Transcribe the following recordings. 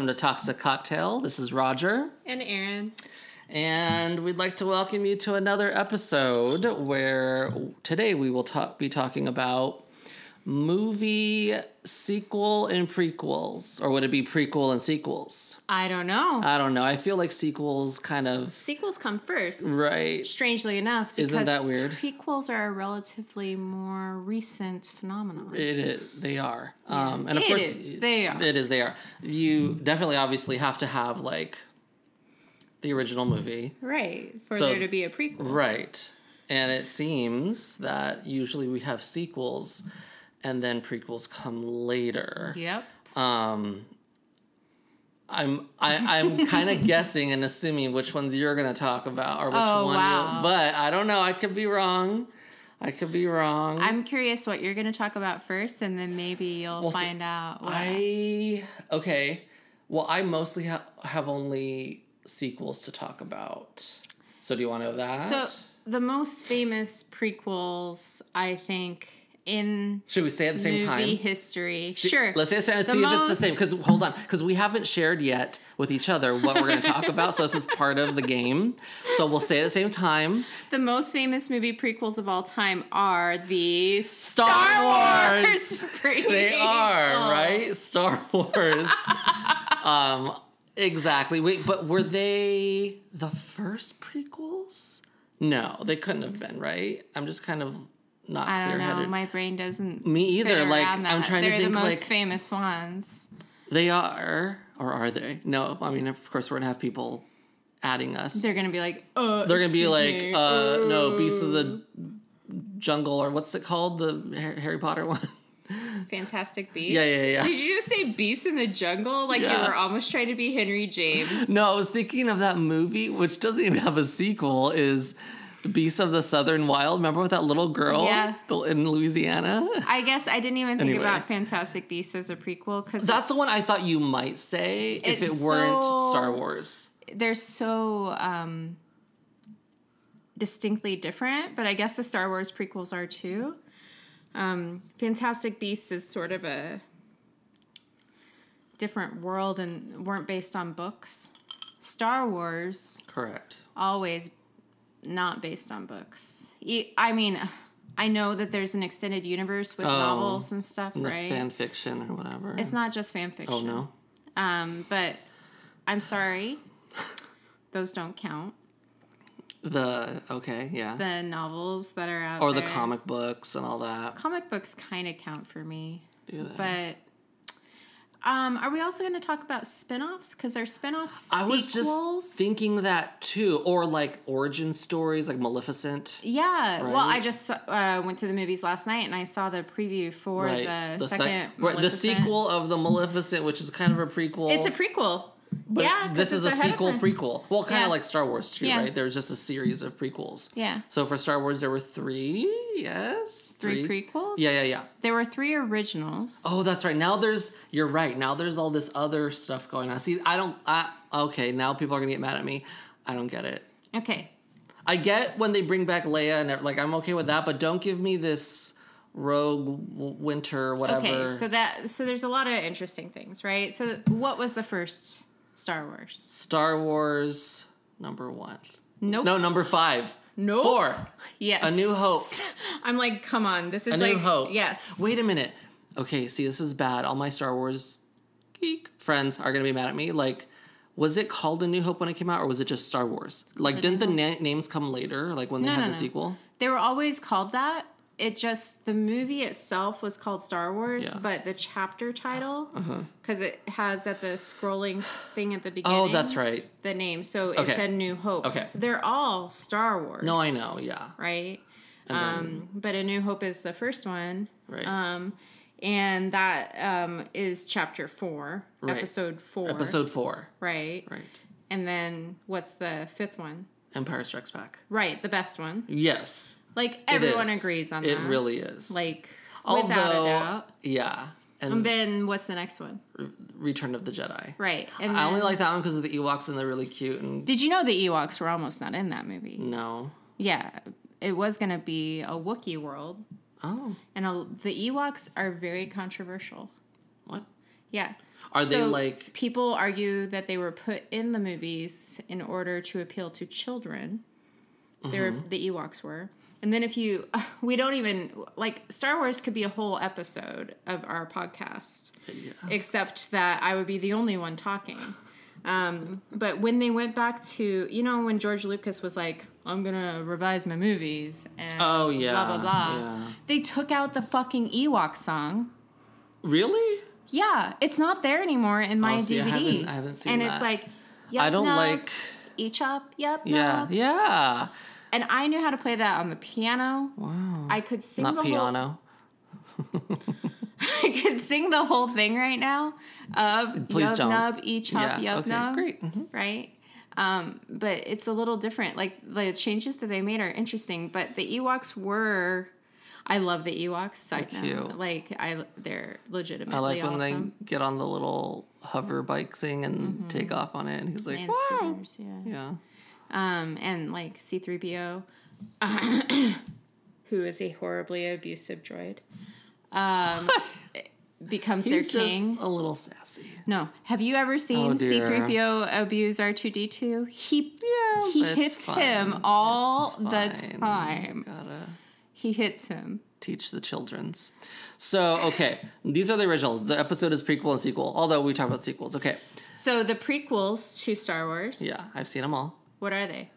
Welcome to Toxic Cocktail. This is Roger, And Aaron. and we'd like to welcome you to another episode where today we will talk, be talking about movie sequel and prequels, or would it be prequel and sequels? I don't know. I don't know. I feel like sequels kind of Sequels come first. right. Strangely enough, because Isn't that weird? prequels are a relatively more recent phenomenon. It is. They are. Um, and of It course, is. They are. It is. They are. You definitely, obviously, have to have like the original movie, right. For So- there to be a prequel. right? And it seems that usually we have sequels, and then prequels come later. Yep. Um, I'm I, I'm kind of guessing and assuming which ones you're going to talk about or which Oh, one. wow. but I don't know. I could be wrong. I could be wrong. I'm curious what you're going to talk about first, and then maybe you'll Well, see, find out. What. I okay. Well, I mostly ha- have only sequels to talk about. So do you want to know that? so, the most famous prequels, I think, in should we say at the same movie time? history. sure. Let's say it's, see The if it's the same. Because hold on, because we haven't shared yet with each other what we're going to talk about. So this is part of the game. So we'll say it at the same time. The most famous movie prequels of all time are the Star, Star Wars. Wars. They are right. Star Wars. um, exactly. Wait, but were they the first prequels? No, they couldn't have been. Right. I'm just kind of not I don't know. My brain doesn't. Me either. Like I'm trying They're to think. the most like famous ones. they are, or are they? No. I mean, of course, we're gonna have people adding us. They're gonna be like, uh, They're gonna be like, me, uh, no, Beast of the Jungle, or what's it called? The Harry Potter one. Fantastic Beasts. Yeah, yeah, yeah. Did you just say Beasts in the Jungle? Like Yeah. you were almost trying to be Henry James. No, I was thinking of that movie, which doesn't even have a sequel, is Beasts of the Southern Wild. Remember with that little girl Yeah. in Louisiana? I guess I didn't even think Anyway. about Fantastic Beasts as a prequel because That's the one I thought you might say if it weren't so- Star Wars. they're so um, distinctly different, but I guess the Star Wars prequels are too. Um, Fantastic Beasts is sort of a different world and weren't based on books. Star Wars Correct. always not based on books. I mean, I know that there's an extended universe with Oh, novels and stuff, And right? fan fiction or whatever. it's not just fan fiction. oh, no. Um, but I'm sorry, those don't count. The, okay, yeah. The novels that are out or the comic books and all that. comic books kind of count for me, but um, are we also going to talk about spin-offs? Because our spin-offs I was just thinking that too. Or like origin stories, like Maleficent. Yeah, well, I just uh, went to the movies last night and I saw the preview for Right. the, sec- second. right, the sequel of the Maleficent, which is kind of a prequel. It's a prequel. But yeah, this is a sequel prequel. Well, kind of Yeah. like Star Wars too, Yeah. right? There's just a series of prequels. Yeah, So for Star Wars, there were three. Yes, three, prequels. Yeah, yeah, yeah. There were three originals. Oh, that's right. Now there's. You're right. Now there's all this other stuff going on. See, I don't. I okay. Now people are gonna get mad at me. I don't get it. Okay, I get when they bring back Leia and like I'm okay with that, but don't give me this Rogue Winter whatever. Okay, so that so there's a lot of interesting things, right? So what was the first Star Wars? Star Wars number one. Nope. No, number five. Nope. Four. Yes. A New Hope. I'm like, come on, this is A like New Hope. yes. Wait a minute. Okay, see, this is bad. All my Star Wars geek friends are gonna be mad at me. Like, was it called A New Hope when it came out, or was it just Star Wars? Like, didn't the na- names come later? Like when they No, had no, the no. sequel? They were always called that. It just the movie itself was called Star Wars, Yeah. Uh-huh. but the chapter title because it has at the scrolling thing at the beginning. Oh, that's right. The name, so it Okay. said New Hope. Okay. they're all Star Wars. No, I know. Yeah. right? Then- Um, but A New Hope is the first one. Right. Um, and that um, is chapter four, Right. episode four. Episode four. Right. Right. And then what's the fifth one? Empire Strikes Back. Right, the best one. Yes. Like everyone agrees on It that. It really is. like Although, without a doubt. Yeah. And, And then what's the next one? Return of the Jedi. Right. And I only like that one because of the Ewoks and they're really cute and Did you know the Ewoks were almost not in that movie? no. Yeah, it was gonna be a Wookiee world, Oh, and a, the Ewoks are very controversial. what? Yeah. Are they, like- people argue that they were put in the movies in order to appeal to children? They're Mm-hmm. the Ewoks were. And then if you we don't even like Star Wars could be a whole episode of our podcast. Yeah. Except that I would be the only one talking. Um, but when they went back to, you know, when George Lucas was like, I'm gonna revise my movies and Oh, yeah, blah blah blah, yeah. they took out the fucking Ewok song. Really? Yeah, it's not there anymore in my Oh, see, I DVD. haven't- I haven't seen and that. it's like, I don't like. each up, yep, Yeah, yeah. And I knew how to play that on the piano. Wow. I could sing Not the piano. whole. I could sing the whole thing right now of Please yub don't. nub, each up, yeah. yub okay. nub. Great. Mhm. right? Um, but it's a little different. Like the changes that they made are interesting. But the Ewoks were, I love the Ewoks. Side They're note, cute. like I, they're legitimately I like when awesome. they get on the little hover bike thing and take off on it, and he's like, And "Wow." speeders, yeah. Yeah. Um, and like C3PO, who is a horribly abusive droid, um, becomes He's their king. just a little sassy. No, have you ever seen Oh. C3PO abuse R2D2? He Yeah, he that's hits fine. him all It's the fine. time. Gotta He hits him. teach the children's. So okay, these are the originals. The episode is prequel and sequel. Although we talk about sequels. Okay, So the prequels to Star Wars. yeah, I've seen them all. What are they?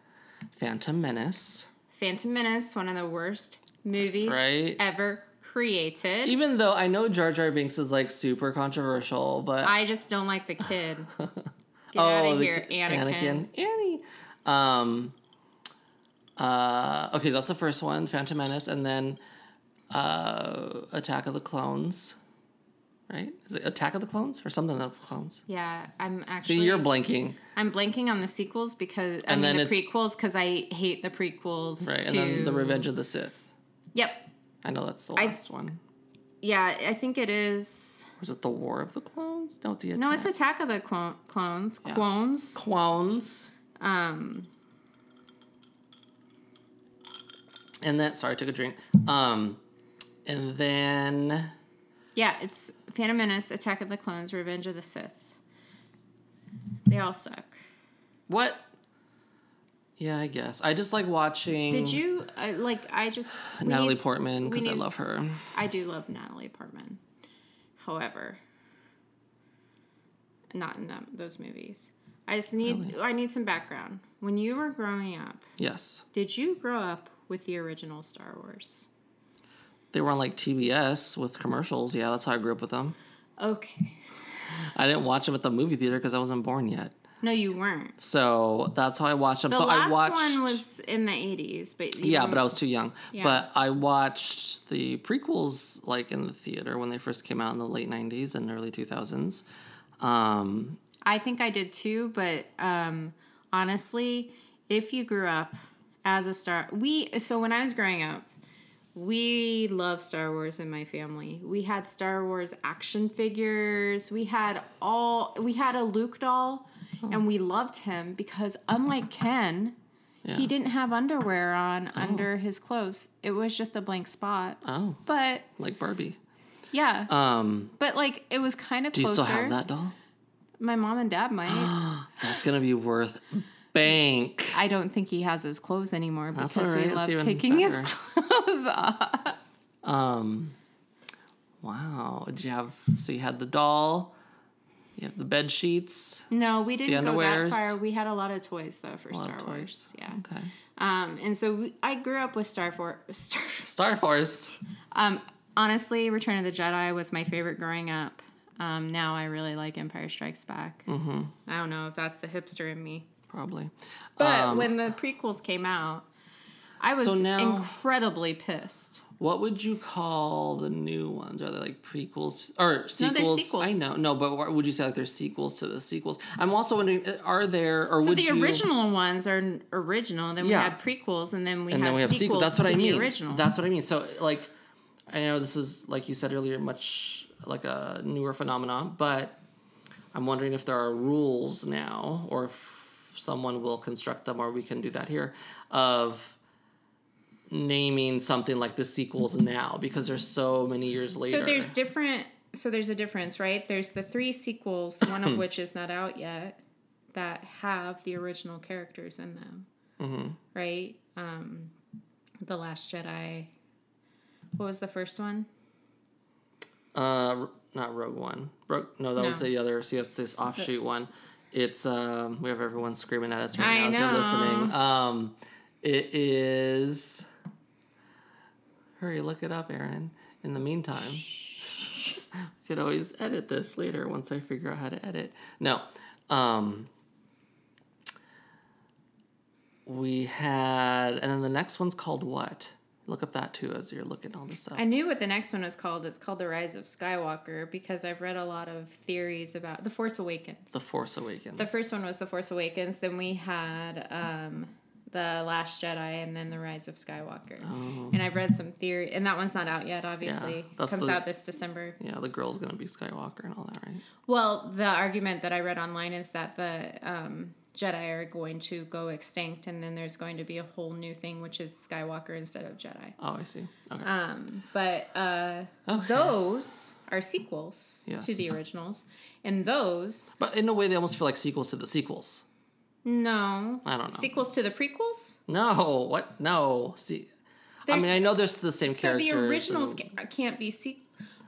Phantom Menace. Phantom Menace, one of the worst movies Right. ever created. Even though I know Jar Jar Binks is like super controversial, but I just don't like the kid. Get oh, out of here, ki- Anakin. Annie. Um. Uh. Okay, that's the first one, Phantom Menace, and then, uh, Attack of the Clones. Right? Is it Attack of the Clones or something of the clones? Yeah, I'm actually See, actually you're blanking, I'm blanking on the sequels because I And mean then the prequels because I hate the prequels. right? To, And then the Revenge of the Sith. Yep. I know that's the I- last one. Yeah, I think it is. Was it the War of the Clones? No, it's the Attack. No, it's Attack of the Clone, Clones. Clones. Clones. Um, And then, sorry, I took a drink. Um, and then yeah, it's Phantom Menace, Attack of the Clones, Revenge of the Sith. They all suck. what? Yeah, I guess I just like watching. Did you uh, like? I just Natalie need Portman, because I love her. I do love Natalie Portman. However, not in them, those movies. I just need I need some background. When you were growing up, Yes, did you grow up with the original Star Wars? They were on like TBS with commercials. Yeah, that's how I grew up with them. Okay. I didn't watch them at the movie theater because I wasn't born yet. No, you weren't. So that's how I watched them. The so last I watched. one was in the eighties, but yeah, but I was too young. Yeah. But I watched the prequels like in the theater when they first came out in the late '90s and early 2000s. Um, I think I did too, but um, honestly, if you grew up as a star, we so when I was growing up, we love Star Wars in my family. We had Star Wars action figures. We had all. We had a Luke doll, and we loved him because unlike Ken. He didn't have underwear on under his clothes. It was just a blank spot. oh, But like Barbie. yeah, Um, but like it was kind of do you closer. still have that doll? My mom and dad might. That's gonna be worth bank. I don't think he has his clothes anymore That's because we it's love even taking his better. clothes off. Um, wow. Did you have? So you had the doll. You have the bed sheets. No, we didn't go that underwears? far. We had a lot of toys though for lot Star of Wars. toys. Yeah. Okay. Um, and so we, I grew up with Star Force. Star. Star Force. Um, honestly, Return of the Jedi was my favorite growing up. Um, now I really like Empire Strikes Back. Mm-hmm. I don't know if that's the hipster in me, Probably. but Um, when the prequels came out, I was So now- incredibly pissed. What would you call the new ones? Are they like prequels or sequels? sequels. I know, no, but what would you say like they're sequels to the sequels? I'm also wondering, uh, are there or So would the you? original ones are original. Then Yeah. we had prequels, and then we and had then we have sequels sequels. That's to what I the mean. original. That's what I mean. So like, I know this is like you said earlier, much like a newer phenomenon, but I'm wondering if there are rules now, or if someone will construct them, or we can do that here of naming something like the sequels now because there's so many years later. so there's different so there's a difference, right? There's the three sequels, one of which is not out yet, that have the original characters in them, Mm-hmm. right? Um, the Last Jedi. What was the first one? Uh, not Rogue One. Rogue, no, that was the other. See, that's this offshoot one. It's um, we have everyone screaming at us right I now as you're listening. Um, it is. Hurry, look it up, Aaron. In the meantime, we could always edit this later once I figure out how to edit. No, um, we had, and then the next one's called what? Look up that too as you're looking all this up. I knew what the next one was called. It's called The Rise of Skywalker because I've read a lot of theories about The Force Awakens. the Force Awakens. The first one was The Force Awakens. Then we had um, The Last Jedi, and then The Rise of Skywalker. Oh. And I've read some theory, and that one's not out yet. Obviously, that's comes the- out this December. Yeah, the girl's gonna be Skywalker and all that, right? Well, the argument that I read online is that the um, Jedi are going to go extinct, and then there's going to be a whole new thing, which is Skywalker instead of Jedi. Oh, I see. Okay. Um, but uh, Okay. those are sequels Yes. to the originals, and those but in a way, they almost feel like sequels to the sequels. no I don't know. sequels to the prequels. No, what? No. See, There's- I mean, I know there's the same So characters. the originals and- can't be se-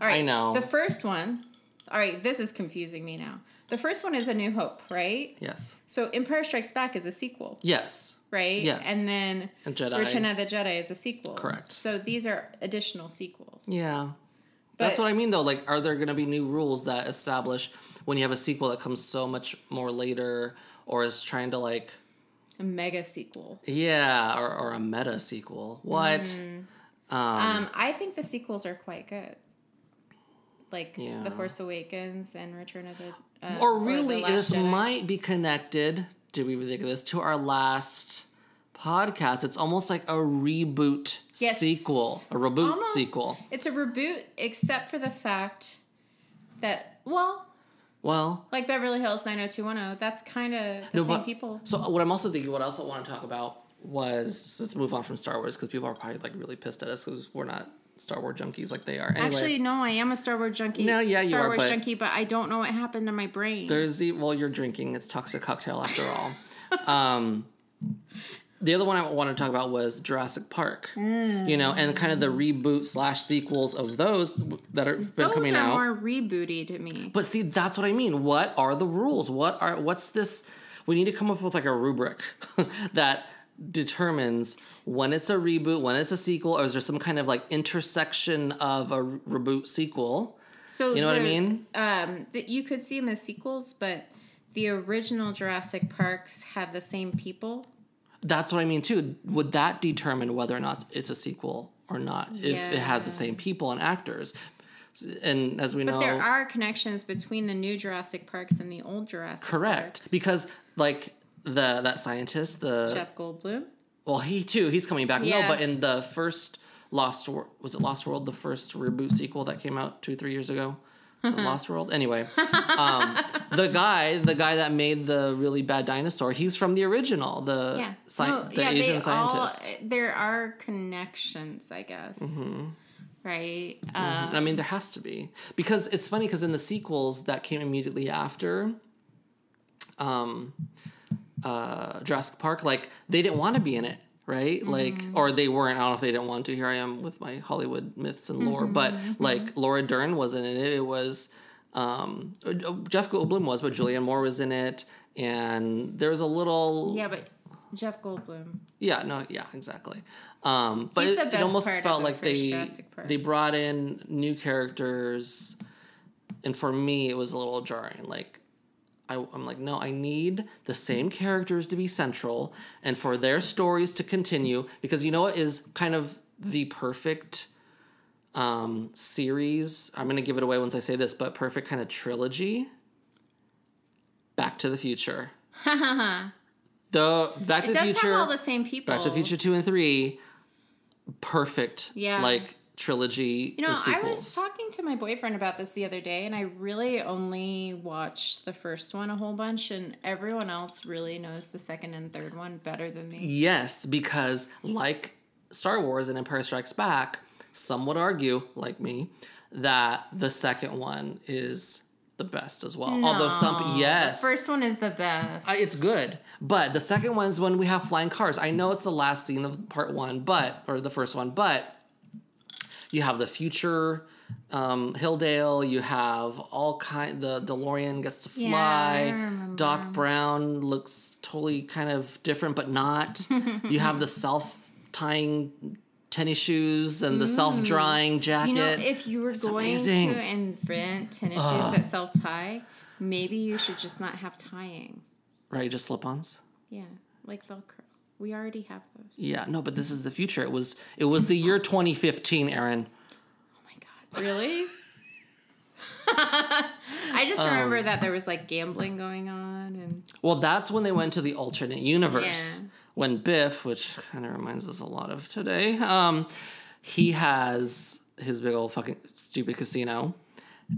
All right, I know. The first one. All right, this is confusing me now. The first one is A New Hope, right? yes. So Empire Strikes Back is a sequel, Yes. right? Yes. And then And Jedi. Return of the Jedi is a sequel. Correct. So these are additional sequels. Yeah. That's what I mean, though. Like, are there going to be new rules that establish when you have a sequel that comes so much more later, or is trying to like, A mega sequel. yeah, or, or a meta sequel? What? Mm. Um, Um, I think the sequels are quite good. Like Yeah. The Force Awakens and Return of the. Uh, or really, Last this Jedi. might be connected. Did we even think of this to our last podcast? It's almost like a reboot Yes. sequel, a reboot Almost- sequel. It's a reboot, except for the fact that well, Well, like Beverly Hills 90210, that's kind of the No, same but- people. So what I'm also thinking, what else I also want to talk about was let's move on from Star Wars because people are probably like really pissed at us because we're not Star Wars junkies like they are. Anyway, Actually, no, I am a Star Wars junkie. No, yeah, you Star are, Wars but- junkie, but I don't know what happened to my brain. there's the well, you're drinking. It's toxic cocktail after all. um, the other one I wanted to talk about was Jurassic Park. You know, and kind of the reboot slash sequels of those that are been Those coming are out. more rebooty to me. But see, that's what I mean. What are the rules? What are what's this? We need to come up with like a rubric that determines when it's a reboot, when it's a sequel, or is there some kind of like intersection of a reboot sequel? So You know what I mean? Um, that you could see them as sequels, but the original Jurassic Parks had the same people. That's what I mean too. Would that determine whether or not it's a sequel or not if it has the same people and actors? And as we But know, there are connections between the new Jurassic Parks and the old Jurassic correct Parks. because like the that scientist, the Jeff Goldblum. Well, he too. He's coming back. Yeah. No, but in the first Lost World, was it Lost World? The first reboot sequel that came out two, three years ago. Lost World. Anyway, um, the guy, the guy that made the really bad dinosaur, he's from the original. The Yeah. sci- No, the yeah, Asian scientist. All, there are connections, I guess. Mm-hmm. Right. Uh, I mean, there has to be because it's funny because in the sequels that came immediately after, um, uh, Jurassic Park, like they didn't want to be in it, right? Like, or they weren't. I don't know if they didn't want to. Here I am with my Hollywood myths and lore, but like Laura Dern wasn't in it. It was um, Jeff Goldblum was, but Julianne Moore was in it, and there was a little yeah, but Jeff Goldblum. yeah, no, yeah, exactly. Um, but it, it almost felt like they they brought in new characters, and for me, it was a little jarring. Like, I, I'm like, no, I need the same characters to be central, and for their stories to continue. Because you know what is kind of the perfect um, series. I'm gonna give it away once I say this, but perfect kind of trilogy. Back to the Future. the Back to It the Future. all the same people. Back to the Future two and three, perfect. Yeah. like trilogy. You know, I was talking to my boyfriend about this the other day, and I really only watched the first one a whole bunch, and everyone else really knows the second and third one better than me. Yes, because like Star Wars and Empire Strikes Back, some would argue, like me, that the second one is the best as well. Although some yes, The first one is the best. I- it's good, but the second one is when we have flying cars. I know it's the last scene of part one, but or the first one, but you have the future um, Hill Valley. You have all kind. The DeLorean gets to Yeah, fly. I. Doc Brown looks totally kind of different, but not. you have the self tying tennis shoes and the self drying jacket. you know, if you were going amazing. to invent tennis shoes that self tie, maybe you should just not have tying. right, just slip-ons. Yeah, like Velcro. We already have those. Yeah, no, but this is the future. It was it was the year 2015, Aaron. Oh my god, really? I just remember Um, that there was like gambling going on and Well, that's when they went to the alternate universe. Yeah. When Biff, which kind of reminds us a lot of today, um, he has his big old fucking stupid casino.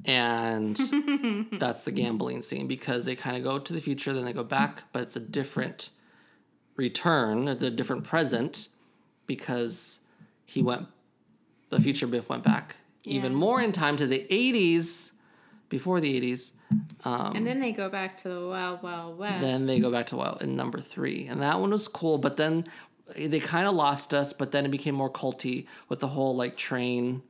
And that's the gambling scene because they kind of go to the future, then they go back, but it's a different return, a different present because he went, the future Biff went back even more in time to the 80s, before the 80s. Um, and then they go back to the Wild Wild West. Then they go back to Wild in number three, and that one was cool. But then they kind of lost us. But then it became more culty with the whole like train,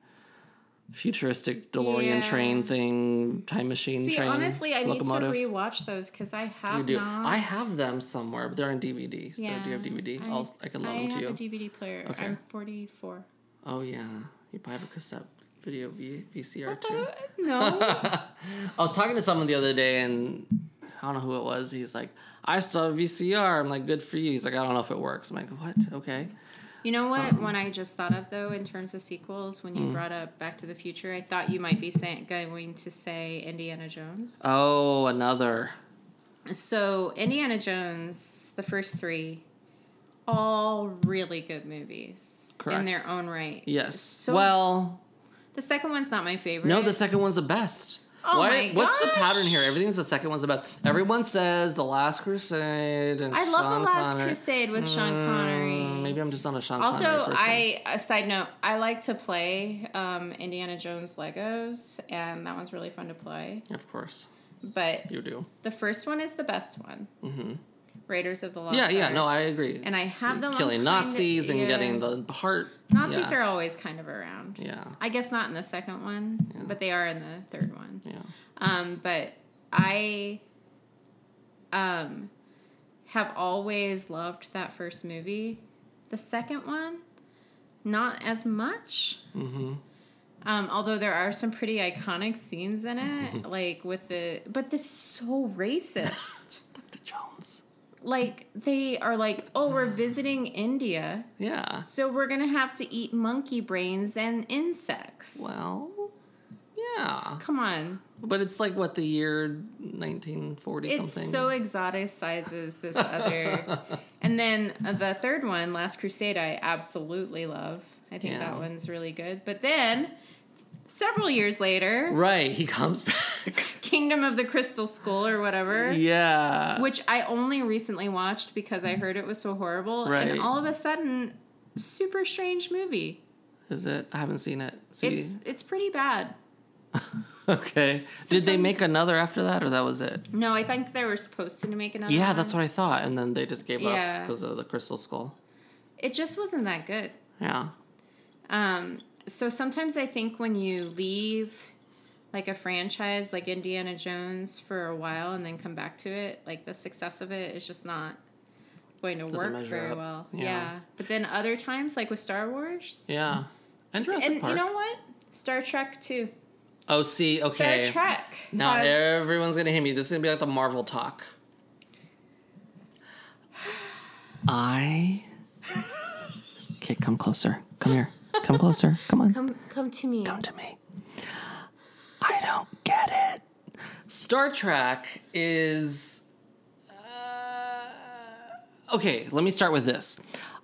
futuristic DeLorean Yeah. train thing, time machine See, train. honestly, I need locomotive. to rewatch those because I have You do. not. I have them somewhere, but they're on DVD. So do you have DVD? I, I'll, I can loan I them to you. I have a DVD player. Okay. I'm 44. oh yeah, you probably have a cassette video v- VCR too. no. I was talking to someone the other day, and I don't know who it was. He's like, "I still have VCR." I'm like, "Good for you." He's like, "I don't know if it works." I'm like, "What? Okay." You know what? Um, One I just thought of though, in terms of sequels, when you Hmm. brought up Back to the Future, I thought you might be saying, going to say Indiana Jones. Oh, another. So Indiana Jones, the first three, all really good movies Correct. in their own right. Yes. So well, the second one's not my favorite. no, the second one's the best. Oh Why- my What's the pattern here? Everything's the second one's the best. Everyone says The Last Crusade and I love Sean the Last Connery. Crusade with Sean Connery. Maybe I'm just on a Sean Also, Connery person. I a side note, I like to play um, Indiana Jones Legos, and that one's really fun to play. Of course, But you do. the first one is the best one. Mm-hmm. Raiders of the Lost Yeah, yeah. Ark. No, I agree. and I have them Killing kind of- Nazis and yeah. getting the heart. Nazis yeah. are always kind of around. Yeah, I guess not in the second one, but they are in the third one. yeah. Um, but I um, have always loved that first movie. The second one, not as much. Mm-hmm. Um, although there are some pretty iconic scenes in it, like with the, but this so racist. Dr. Jones. like they are like, oh, we're visiting India, Yeah. so we're gonna have to eat monkey brains and insects. Well, yeah. come on, But it's like what the year 1940 it's something. so exoticizes this other. and then uh, the third one, Last Crusade, I absolutely love. I think Yeah. that one's really good. But then, several years later, right. He comes back. Kingdom of the Crystal Skull or whatever. yeah. which I only recently watched because I heard it was so horrible. Right. And all of a sudden, super strange movie. Is it? I haven't seen it. See? It's it's pretty bad. okay. Did they make another after that, or that was it? No, I think they were supposed to make another. Yeah, one. that's what I thought, and then they just gave up because of the crystal skull. It just wasn't that good. Yeah. Um, so sometimes I think when you leave like a franchise like Indiana Jones for a while and then come back to it, like the success of it is just not going to work very up. well. Yeah. Yeah. But then other times, like with Star Wars, Yeah. And Jurassic and Park. you know what? Star Trek too. Oh, see, okay. Star Trek. Now has- everyone's gonna hit me. This is gonna be like the Marvel talk. I. Okay, come closer. Come here. Come closer. Come on. come come to me. Come to me. I don't get it. Star Trek is. Uh, okay, let me start with this.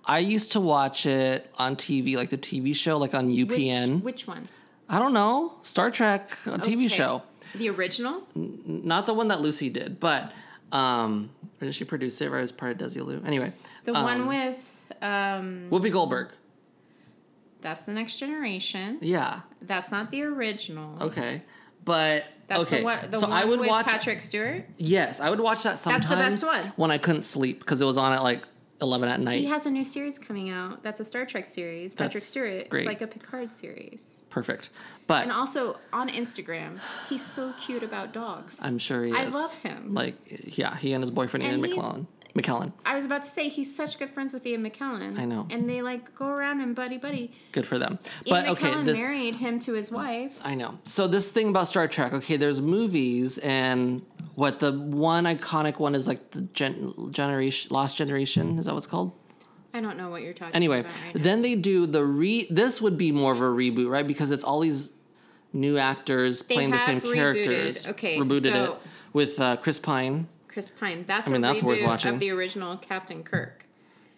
I used to watch it on TV, like the TV show, like on Which, UPN. which one? I don't know. Star Trek, a TV Okay. show. The original? Not the one that Lucy did, but. Um, or did she produce it? Or was part of Desilu? Anyway, The um, one with um Whoopi Goldberg. That's the next generation. Yeah. That's not the original. Okay. But That's okay. the one. The so one I would with watch. Patrick Stewart. Yes, I would watch that That's the best one. when I couldn't sleep because it was on at like eleven at night. He has a new series coming out. That's a Star Trek series. Patrick That's Stewart. great. It's like a Picard series. Perfect. But And also on Instagram, he's so cute about dogs. I'm sure he is. I love him. Like, yeah, he and his boyfriend Ian And he's- McKellen. McKellen. I was about to say he's such good friends with Ian McKellen. I know. And they like go around and buddy buddy. Good for them. Ian But okay, McKellen this married him to his wife. I know. So this thing about Star Trek, okay, there's movies and what the one iconic one is like the gen- generation Lost Generation, is that what it's called? I don't know what you're talking Anyway, about right now. then they do the re this would be more of a reboot, right? Because it's all these new actors playing the same rebooted. characters. Okay, rebooted so- it with uh, Chris Pine. Chris Pine. That's I mean, a that's worth reboot watching. of the original Captain Kirk.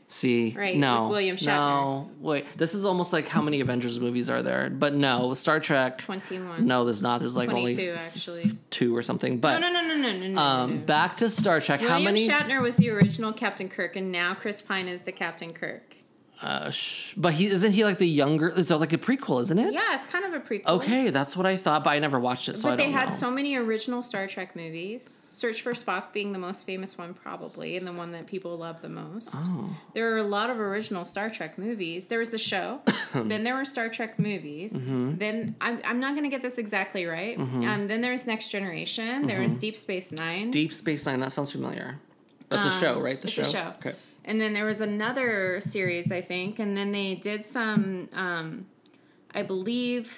See, Right, no, with William Shatner. No, wait. This is almost like how many Avengers movies are there? But no, Star Trek. 21. No, there's not. There's like only 22 s- actually. two or something. But No, no, no, no, no, no, no. um, no. back to Star Trek. how William many? Shatner was the original Captain Kirk, and now Chris Pine is the Captain Kirk. Uh, sh- but he isn't he like the younger? Is that like a prequel? Isn't it? Yeah, it's kind of a prequel. Okay, that's what I thought, but I never watched it, so But they had know. so many original Star Trek movies. Search for Spock being the most famous one, probably, and the one that people love the most. Oh. There are a lot of original Star Trek movies. There was the show, then there were Star Trek movies. Mm-hmm. Then I'm, I'm not going to get this exactly right. Um, then there was Next Generation. There Mm-hmm. was Deep Space Nine. Deep Space Nine. That sounds familiar. That's a show, right? The Um, show. show. Okay. And then there was another series, I think, and then they did some, um, I believe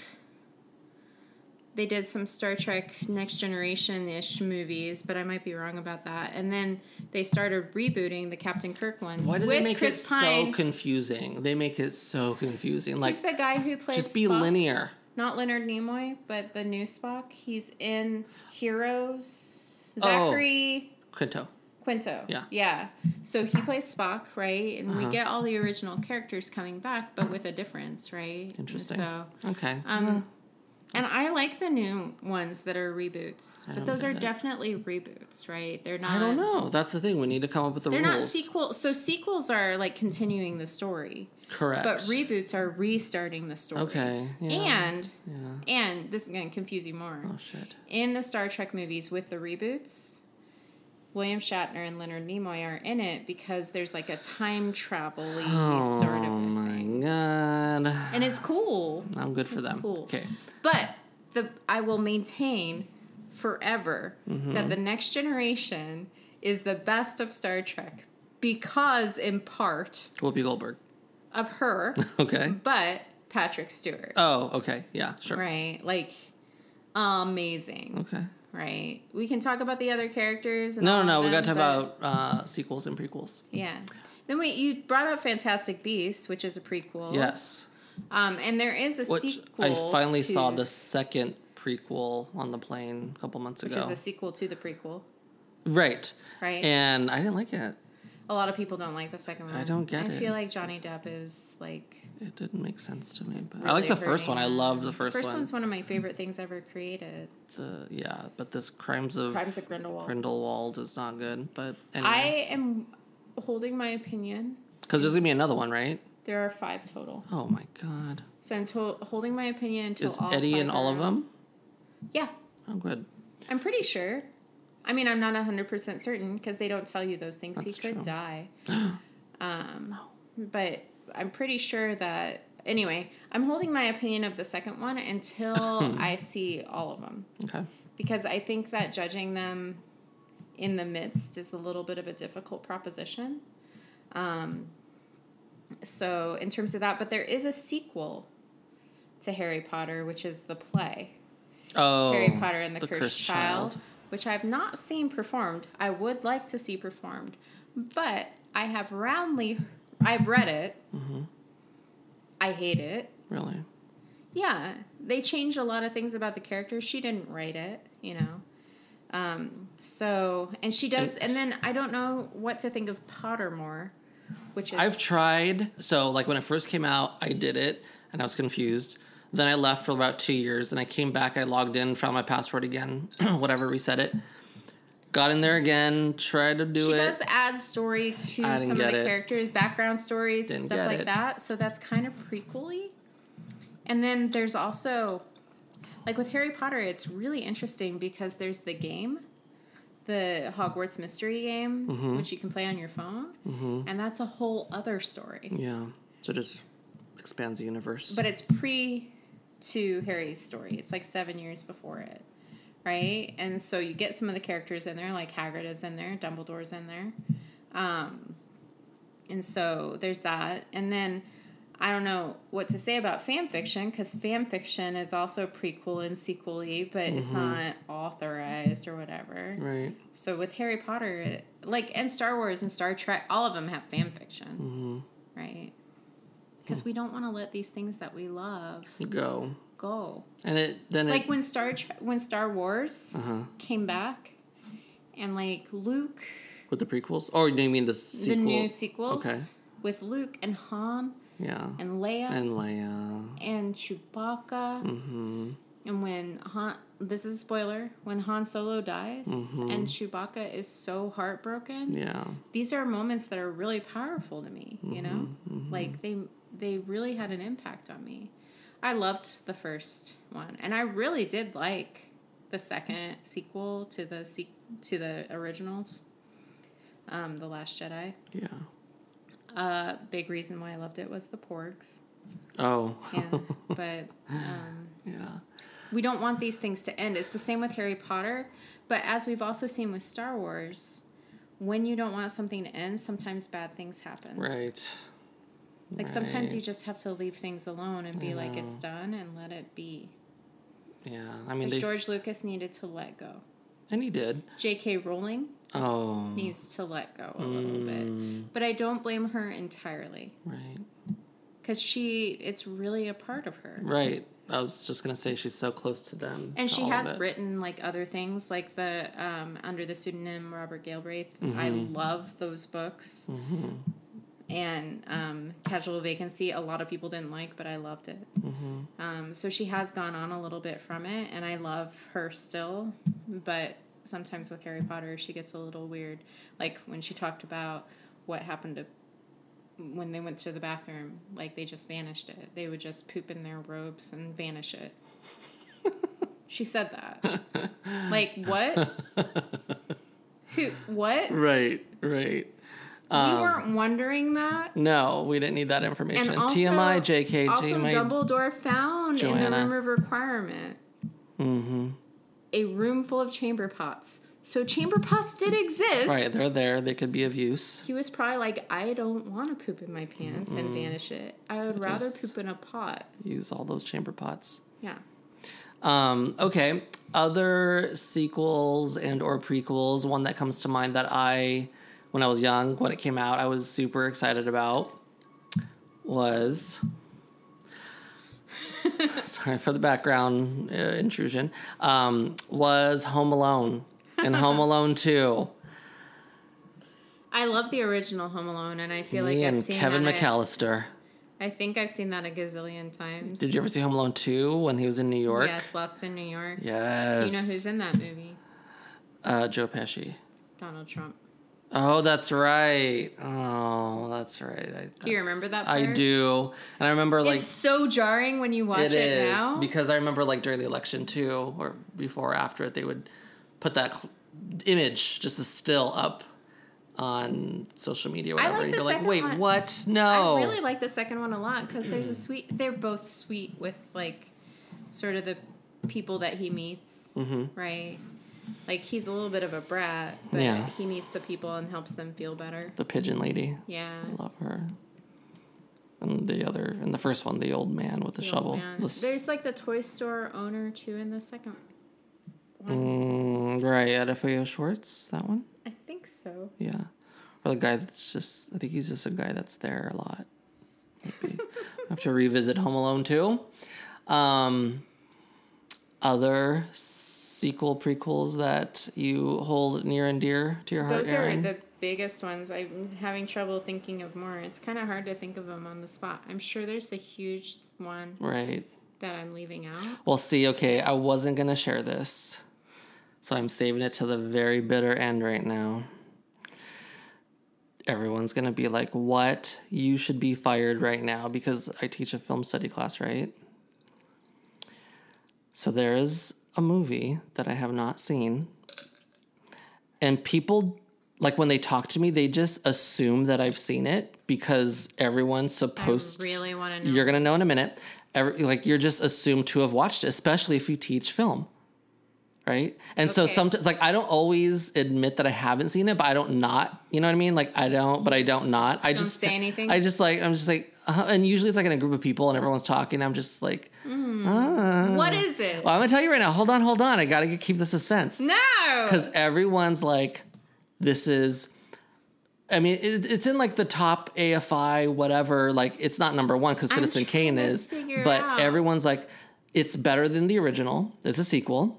they did some Star Trek Next Generation ish movies, but I might be wrong about that. And then they started rebooting the Captain Kirk ones. Why do they make Chris it Pine. so confusing? They make it so confusing. Like, He's the guy who plays just be Spock. linear. Not Leonard Nimoy, but the new Spock. He's in Heroes. Oh. Zachary. Quinto. Quinto. Yeah. Yeah. So he plays Spock, right? And Uh-huh. we get all the original characters coming back, but with a difference, right? Interesting. So, Okay. um, and I like the new ones that are reboots, but those are it. definitely reboots, right? They're not. I don't know. That's the thing. We need to come up with the They're rules. not sequel. So sequels are like continuing the story, Correct. but reboots are restarting the story. Okay. Yeah. And yeah. and this is going to confuse you more. Oh shit. in the Star Trek movies with the reboots, William Shatner and Leonard Nimoy are in it because there's like a time travel Oh sort of a my thing. god. And it's cool. I'm good for It's them. cool. Okay. But the I will maintain forever Mm-hmm. that the next generation is the best of Star Trek because in part Whoopi Goldberg. of her, Okay. but Patrick Stewart. Oh, okay. Yeah, sure. Right? Like amazing. Okay. Right. We can talk about the other characters. And No, no, of we got to talk but- about uh, sequels and prequels. Yeah. Then wait, you brought up Fantastic Beasts, which is a prequel. Yes. Um, and there is a Which sequel. I finally to- saw the second prequel on the plane a couple months ago. which is a sequel to the prequel. right. Right. And I didn't like it. a lot of people don't like the second one. I don't get I it. I feel like Johnny Depp is like. It didn't make sense to me. But I like the first one. I loved the first, one. The First one. one's one of my favorite things ever created. The yeah, but this Crimes of Crimes of Grindelwald. Grindelwald is not good. But I am holding my opinion. because there's gonna be another one, right? There are five total, Oh my god. so I'm to- holding my opinion until Is all Eddie in all of them? Yeah, Oh, good. I'm pretty sure. I mean, I'm not 100% certain because they don't tell you those things. he could true. die. um, but I'm pretty sure that. Anyway, I'm holding my opinion of the second one until I see all of them Okay. because I think that judging them in the midst is a little bit of a difficult proposition. Um, so, in terms of that, but there is a sequel to Harry Potter, which is the play. Oh. Harry Potter and the, Cursed, Cursed Child, which I've not seen performed. I would like to see performed, but I have roundly, I've read it. Mm-hmm. I hate it. Really? Yeah, they changed a lot of things about the character. She didn't write it, you know. Um, so, and she does, and then I don't know what to think of Pottermore, which is I've tried. So, like when it first came out, I did it and I was confused. Then I left for about two years and I came back. I logged in, found my password again, whatever, reset it. Got in there again, tried to do it. she it. does add story to some of the it. characters, background stories and Didn't stuff get like it. that. So that's kind of prequely. And then there's also, like with Harry Potter, it's really interesting because there's the game, the Hogwarts Mystery Game, Mm-hmm. which you can play on your phone, and that's a whole other story. Yeah. So it just expands the universe. But it's pre to Harry's story. It's like seven years before it, right? And so you get some of the characters in there, like Hagrid is in there, Dumbledore's in there, um, and so there's that. And then I don't know what to say about fan fiction because fan fiction is also prequel and sequely, but it's mm-hmm. not authorized or whatever. right. So with Harry Potter, it, like and Star Wars and Star Trek, all of them have fan fiction, mm-hmm. right? Because hmm. we don't want to let these things that we love Go. Go. And it then Like it when Star when Star Wars uh-huh. came back, and like Luke, with the prequels. Or do you mean the sequel? the new sequels Okay. with Luke and Han Yeah. and Leia And Leia. and Chewbacca. Mm-hmm. And when Han, this is a spoiler, when Han Solo dies Mm-hmm. and Chewbacca is so heartbroken, Yeah. these are moments that are really powerful to me. You know, Mm-hmm, like they they really had an impact on me. I loved the first one, and I really did like the second sequel to the se- to the originals, um, the Last Jedi. Yeah. Uh, big reason why I loved it was the porgs. Oh. Yeah, but um, yeah. we don't want these things to end. It's the same with Harry Potter, but as we've also seen with Star Wars, when you don't want something to end, sometimes bad things happen. Right. Like sometimes you just have to leave things alone and be like it's done and let it be. Yeah. I mean, they. George s- Lucas needed to let go. And he did. J.K. Rowling Oh. needs to let go a little bit, Mm, but I don't blame her entirely right. because she it's really a part of her. Right. I was just gonna say she's so close to them. And to she has written like other things, like the um, under the pseudonym Robert Galbraith. I Mm-hmm. love those books. And um, Casual Vacancy, a lot of people didn't like, but I loved it. Mm-hmm. Um, so she has gone on a little bit from it, and I love her still. But sometimes with Harry Potter, she gets a little weird. Like when she talked about what happened to when they went to the bathroom, like they just vanished it. They would just poop in their robes and vanish it. she said that. Like what? Who? What? Right. Right. We Um, weren't wondering that. No, we didn't need that information. And also, TMI, JK, also. Dumbledore found in the Joanna. room of requirement mm-hmm. a room full of chamber pots. So chamber pots did exist. Right, they're there. They could be of use. He was probably like, I don't want to poop in my pants and vanish it. I would rather poop in a pot. Use all those chamber pots. Yeah. Um, okay. Other sequels and or prequels. One that comes to mind that I, when I was young, when it came out, I was super excited about was. sorry for the background uh, intrusion. Um, was Home Alone and Home Alone Two. I love the original Home Alone, and I feel Me like I've and seen Kevin that. McAllister. I think I've seen that a gazillion times. Did you ever see Home Alone 2 when he was in New York? Yes, Lost in New York. Yes. You know who's in that movie? Uh, Joe Pesci. Donald Trump. Oh, that's right. Oh, that's right. I, Do you remember that I do. And I remember like it's so jarring when you watch it it, is now. because I remember like during the election too, or before or after it, they would put that cl- image, just a still up on social media, or I whatever. like the you're like, wait, one. what? No. I really like the second one a lot because there's a sweet. They're both sweet with like, sort of the people that he meets, Mhm. right? Like he's a little bit of a brat, but Yeah. he meets the people and helps them feel better. the pigeon lady. Yeah. I love her. And the other, and the first one, the old man with the, The shovel. The There's like the toy store owner too in the second one. Mm, right, Adolfo Schwartz, that one. I think so. Yeah. Or the guy that's just, I think he's just a guy that's there a lot. Maybe. I have to revisit Home Alone too. Um, other sequel prequels that you hold near and dear to your heart, Those are Aaron? the biggest ones. I'm having trouble thinking of more. It's kind of hard to think of them on the spot. I'm sure there's a huge one Right. that I'm leaving out. Well, see, okay, I wasn't going to share this. So I'm saving it to the very bitter end right now. Everyone's going to be like, what? You should be fired right now because I teach a film study class, right? So there is a movie that I have not seen. And people like when they talk to me, they just assume that I've seen it because everyone's supposed I really want to know. you're gonna know in a minute. Every, like you're just assumed to have watched it, especially if you teach film, right? And so sometimes, like I don't always admit that I haven't seen it, but I don't not. You know what I mean? Like I don't, but I don't not. I Don't just say anything? I just like I'm just like, uh, and usually it's like in a group of people and everyone's talking. I'm just like, what is it? well, I'm gonna tell you right now. Hold on, hold on. I gotta keep the suspense No. because everyone's like, this is. I mean, it, it's in like the top AFI, whatever. Like, it's not number one because Citizen Kane is, but everyone's like, it's better than the original. It's a sequel.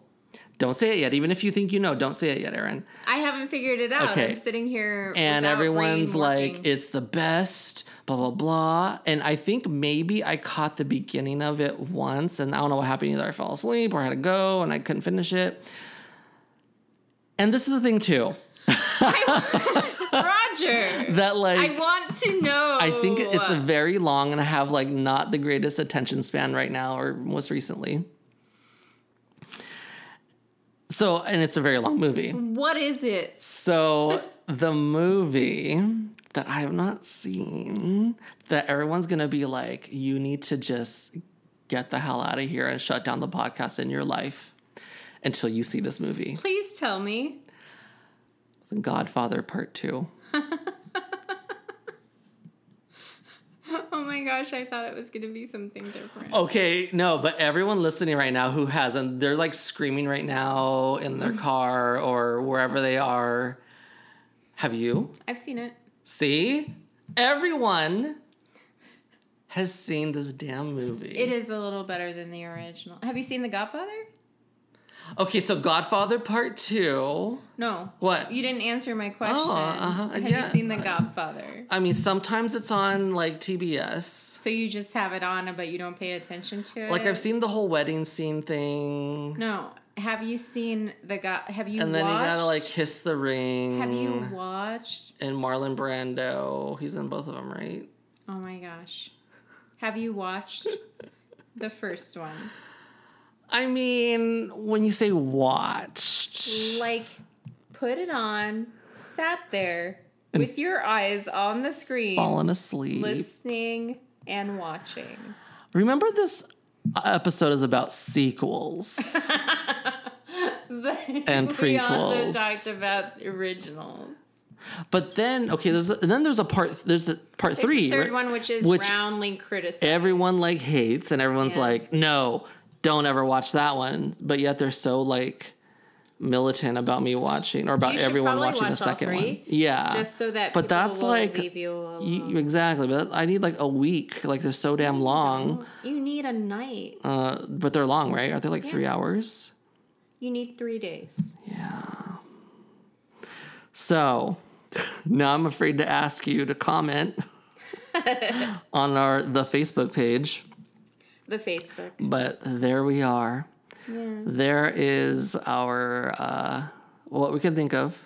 Don't say it yet. Even if you think you know, don't say it yet, Aaron. I haven't figured it out. Okay. I'm sitting here And everyone's like, it's the best, blah, blah, blah. And I think maybe I caught the beginning of it once, and I don't know what happened. Either I fell asleep or I had to go and I couldn't finish it. And this is the thing, too, Roger. that like. I want to know. I think it's a very long, and I have like not the greatest attention span right now, or most recently. So, and it's a very long movie. What is it? So, the movie that I have not seen, that everyone's gonna be like, you need to just get the hell out of here and shut down the podcast in your life until you see this movie Please tell me. Godfather Part 2. Oh my gosh, I thought it was going to be something different. Okay, no, but everyone listening right now who hasn't, they're like screaming right now in their mm-hmm. car or wherever they are. Have you? I've seen it. See? Everyone has seen this damn movie. It is a little better than the original. Have you seen The Godfather? Okay, so Godfather Part 2. No. What? You didn't answer my question. uh-huh, Have yeah. you seen The Godfather? I mean, sometimes it's on like TBS. So you just have it on, but you don't pay attention to it. Like I've seen the whole wedding scene thing. No. Have you seen the God? Have you And then watched? you gotta like kiss the ring. Have you watched? And Marlon Brando. He's in both of them, right? Oh my gosh. Have you watched the first one? I mean, when you say watched, Like, put it on, sat there with your eyes on the screen, fallen asleep. listening and watching. Remember this episode is about sequels. But And we also prequels. talked about originals. but then okay, there's a, and then there's a part there's a part There's three. a third right? one, which is Which roundly criticized. Everyone like hates and everyone's Yeah. like, no, don't ever watch that one. But yet they're so like militant about me watching or about everyone watching the watch all second one. Yeah. just so that But people that's like- leave you exactly, but I need like a week. Like they're so damn long. You need a night. Uh, but they're long, right? Are they like three hours? You need three days. Yeah. So now I'm afraid to ask you to comment on our the Facebook page, The Facebook. but there we are. Yeah. There is our uh, what we can think of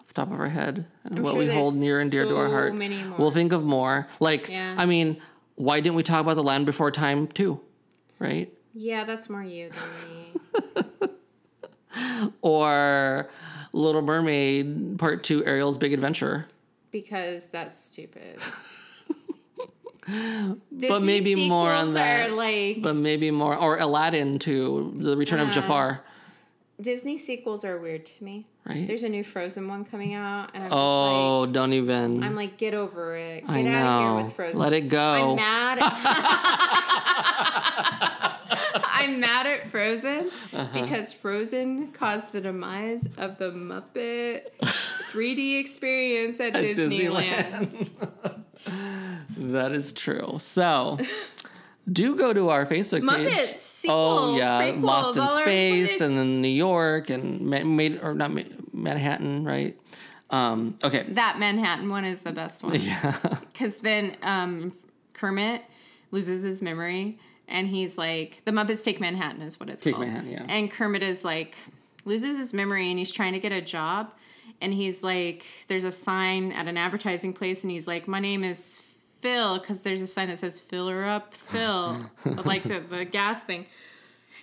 off the top of our head, and what sure we hold near and dear to our heart. We'll think of more. Like, Yeah. I mean, why didn't we talk about the Land Before Time too? Right? Yeah, that's more you than me. Or Little Mermaid Part Two: Ariel's Big Adventure. because that's stupid. But maybe more on that. Are like But maybe more, or Aladdin to the Return of Uh, Jafar, Disney sequels are weird to me. right? There's a new Frozen one coming out, and I'm oh, don't even. I'm like, get over it. Get I out of know. here with Frozen. Let it go. I'm mad. I'm mad at Frozen Uh-huh. because Frozen caused the demise of the Muppet 3D experience at, At Disneyland. that is true. So, do go to our Facebook page. Muppets, sequels, oh yeah, prequels, Lost in all over the Space, and then New York, and made or not Ma- Manhattan, right? Um, okay. That Manhattan one is the best one. Yeah. Because then um, Kermit loses his memory, and he's like, "The Muppets Take Manhattan" is what it's Take called. Manhattan, yeah. And Kermit is like, loses his memory, and he's trying to get a job, and he's like, "There's a sign at an advertising place, and he's like, my name is Phil, because there's a sign that says "Fill her up, Phil," like the, the gas thing."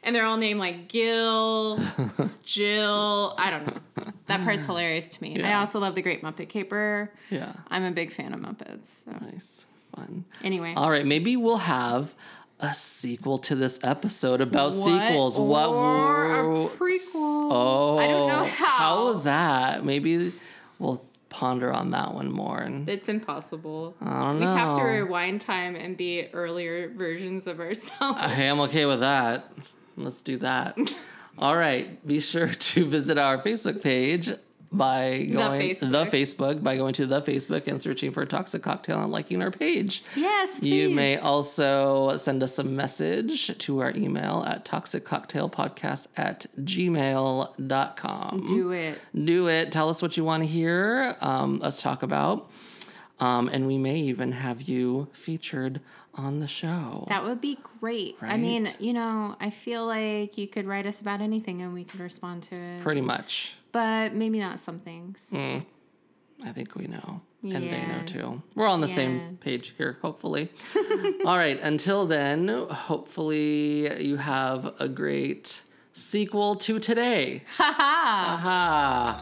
and they're all named like Gil, Jill. I don't know. That part's hilarious to me. I also love the Great Muppet Caper. Yeah. I'm a big fan of Muppets. So. Nice. Fun. Anyway, All right, maybe we'll have a sequel to this episode about What? sequels. What Or a prequel. Oh, I don't know how. How was that? Maybe we'll ponder on that one more. And it's impossible. I don't We have to rewind time and be earlier versions of ourselves. Hey, I'm okay with that. Let's do that. All right. Be sure to visit our Facebook page by going Facebook. the Facebook by going to the Facebook and searching for Toxic Cocktail and liking our page. yes, please. You may also send us a message to our email at toxiccocktailpodcast at gmail.com. do it. Do it. Tell us what you want to hear um, us talk about. Um, and we may even have you featured on the show. That would be great. I mean, you know, I feel like you could write us about anything and we could respond to it. Pretty much. But maybe not some things. Mm. I think we know. And they know too. We're on the Yeah. same page here, hopefully. All right. Until then, hopefully you have a great sequel to today. Haha. Aha.